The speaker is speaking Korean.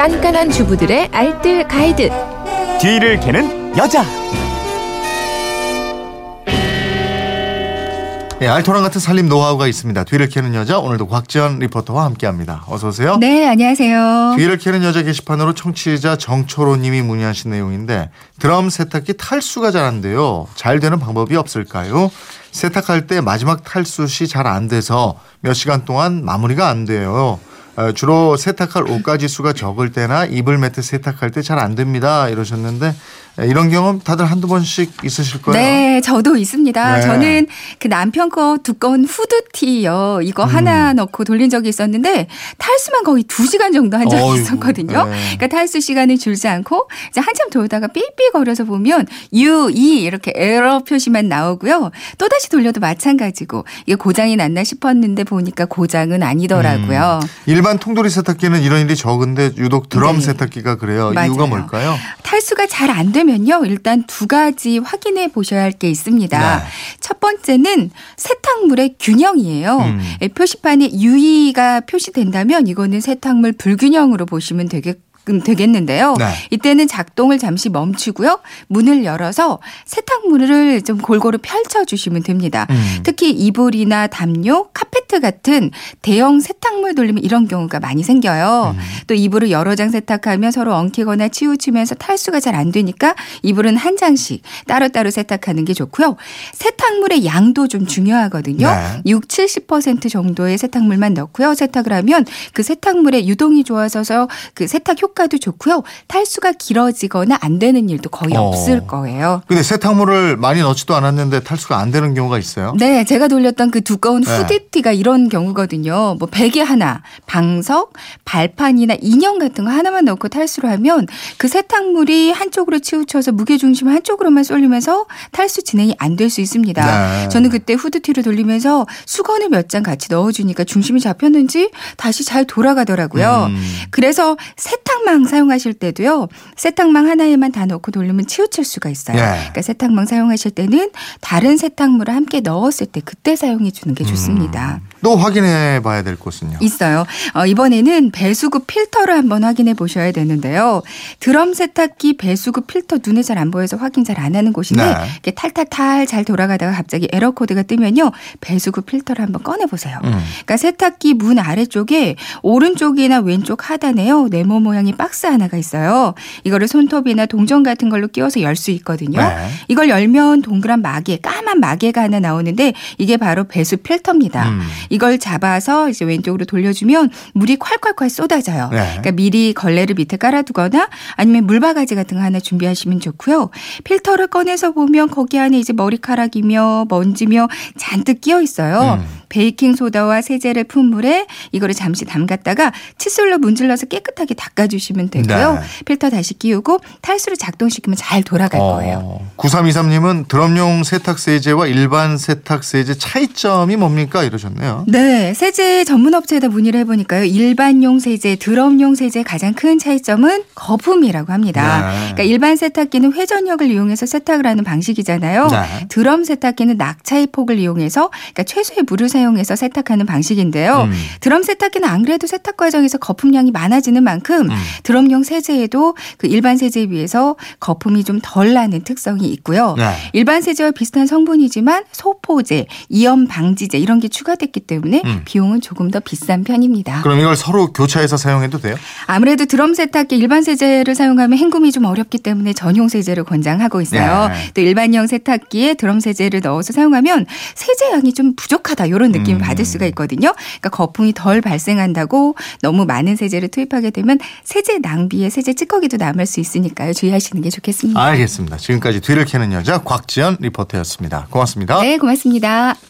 깐깐한 주부들의 알뜰 가이드. 뒤를 캐는 여자. 예, 알토란 같은 살림 노하우가 있습니다. 뒤를 캐는 여자 오늘도 곽지연 리포터와 함께합니다. 어서 오세요. 네, 안녕하세요. 뒤를 캐는 여자 게시판으로 청취자 정초로님이 문의하신 내용인데 드럼 세탁기 탈수가 잘 안 돼요. 잘 되는 방법이 없을까요? 세탁할 때 마지막 탈수 시 잘 안 돼서 몇 시간 동안 마무리가 안 돼요. 어, 주로 세탁할 옷가지 수가 적을 때나 이불 매트 세탁할 때 잘 안 됩니다. 이러셨는데 예, 이런 경험 다들 한두 번씩 있으실 거예요. 네, 저도 있습니다. 네. 저는 그 남편 거 두꺼운 후드티요. 이거 음. 하나 넣고 돌린 적이 있었는데 탈수만 거의 두 시간 정도 한 적이 어이구, 있었거든요. 네. 그러니까 탈수 시간을 줄지 않고 이제 한참 돌다가 삑삑거려서 보면 U, E 이렇게 에러 표시만 나오고요. 또 다시 돌려도 마찬가지고 이게 고장이 났나 싶었는데 보니까 고장은 아니더라고요. 일반 통돌이 세탁기는 이런 일이 적은데 유독 드럼 네. 세탁기가 그래요. 맞아요. 이유가 뭘까요? 탈수가 잘 안 되면요. 일단 두 가지 확인해 보셔야 할 게 있습니다. 네. 첫 번째는 세탁물의 균형이에요. 음. 예, 표시판에 유의가 표시된다면 이거는 세탁물 불균형으로 보시면 되겠 되겠는데요. 네. 이때는 작동을 잠시 멈추고요. 문을 열어서 세탁물을 좀 골고루 펼쳐 주시면 됩니다. 음. 특히 이불이나 담요, 카페트 같은 대형 세탁물 돌리면 이런 경우가 많이 생겨요. 음. 또 이불을 여러 장 세탁하면 서로 엉키거나 치우치면서 탈수가 잘 안 되니까 이불은 한 장씩 따로따로 세탁하는 게 좋고요. 세탁물의 양도 좀 중요하거든요. 네. 6, 70% 정도의 세탁물만 넣고요. 세탁을 하면 그 세탁물의 유동이 좋아져서 그 세탁 효과 도 좋고요. 탈수가 길어지거나 안 되는 일도 거의 어. 없을 거예요. 근데 세탁물을 많이 넣지도 않았는데 탈수가 안 되는 경우가 있어요. 네, 제가 돌렸던 그 두꺼운 네. 후드티가 이런 경우거든요. 뭐 베개 하나, 방석, 발판이나 인형 같은 거 하나만 넣고 탈수를 하면 그 세탁물이 한쪽으로 치우쳐서 무게 중심을 한쪽으로만 쏠리면서 탈수 진행이 안 될 수 있습니다. 네. 저는 그때 후드티를 돌리면서 수건을 몇 장 같이 넣어주니까 중심이 잡혔는지 다시 잘 돌아가더라고요. 음. 그래서 세탁 망 사용하실 때도요. 세탁망 하나에만 다 넣고 돌리면 치우칠 수가 있어요. 예. 그러니까 세탁망 사용하실 때는 다른 세탁물을 함께 넣었을 때 그때 사용해 주는 게 좋습니다. 또 확인해 봐야 될 곳은요. 있어요. 어, 이번에는 배수구 필터를 한번 확인해 보셔야 되는데요. 드럼 세탁기 배수구 필터 눈에 잘 안 보여서 확인 잘 안 하는 곳인데 네. 이렇게 탈탈탈 잘 돌아가다가 갑자기 에러 코드가 뜨면요. 배수구 필터를 한번 꺼내 보세요. 음. 그러니까 세탁기 문 아래쪽에 오른쪽이나 왼쪽 하단에요. 네모 모양의 박스 하나가 있어요. 이거를 손톱이나 동전 같은 걸로 끼워서 열 수 있거든요. 네. 이걸 열면 동그란 마개, 까만 마개가 하나 나오는데 이게 바로 배수 필터입니다. 음. 이걸 잡아서 이제 왼쪽으로 돌려주면 물이 콸콸콸 쏟아져요. 네. 그러니까 미리 걸레를 밑에 깔아두거나 아니면 물바가지 같은 거 하나 준비하시면 좋고요. 필터를 꺼내서 보면 거기 안에 이제 머리카락이며 먼지며 잔뜩 끼어 있어요. 음. 베이킹 소다와 세제를 푼 물에 이거를 잠시 담갔다가 칫솔로 문질러서 깨끗하게 닦아주시면 되고요. 네. 필터 다시 끼우고 탈수를 작동시키면 잘 돌아갈 거예요. 어, 9323님은 드럼용 세탁 세제와 일반 세탁 세제 차이점이 뭡니까 이러셨네요. 네, 세제 전문 업체에다 문의를 해보니까요. 일반용 세제, 드럼용 세제 가장 큰 차이점은 거품이라고 합니다. 네. 그러니까 일반 세탁기는 회전력을 이용해서 세탁을 하는 방식이잖아요. 네. 드럼 세탁기는 낙차의 폭을 이용해서 그러니까 최소의 물을 사용 해서 세탁하는 방식인데요. 음. 드럼 세탁기는 안 그래도 세탁 과정에서 거품량이 많아지는 만큼 음. 드럼용 세제에도 그 일반 세제에 비해서 거품이 좀 덜 나는 특성이 있고요. 네. 일반 세제와 비슷한 성분이지만 소포제, 이염 방지제 이런 게 추가됐기 때문에 음. 비용은 조금 더 비싼 편입니다. 그럼 이걸 서로 교차해서 사용해도 돼요? 아무래도 드럼 세탁기 일반 세제를 사용하면 헹굼이 좀 어렵기 때문에 전용 세제를 권장하고 있어요. 네. 또 일반형 세탁기에 드럼 세제를 넣어서 사용하면 세제 양이 좀 부족하다 이런 느낌을 음. 받을 수가 있거든요. 그러니까 거품이 덜 발생한다고 너무 많은 세제를 투입하게 되면 세제 낭비에 세제 찌꺼기도 남을 수 있으니까요. 주의하시는 게 좋겠습니다. 알겠습니다. 지금까지 뒤를 캐는 여자 곽지연 리포터였습니다. 고맙습니다. 네, 고맙습니다.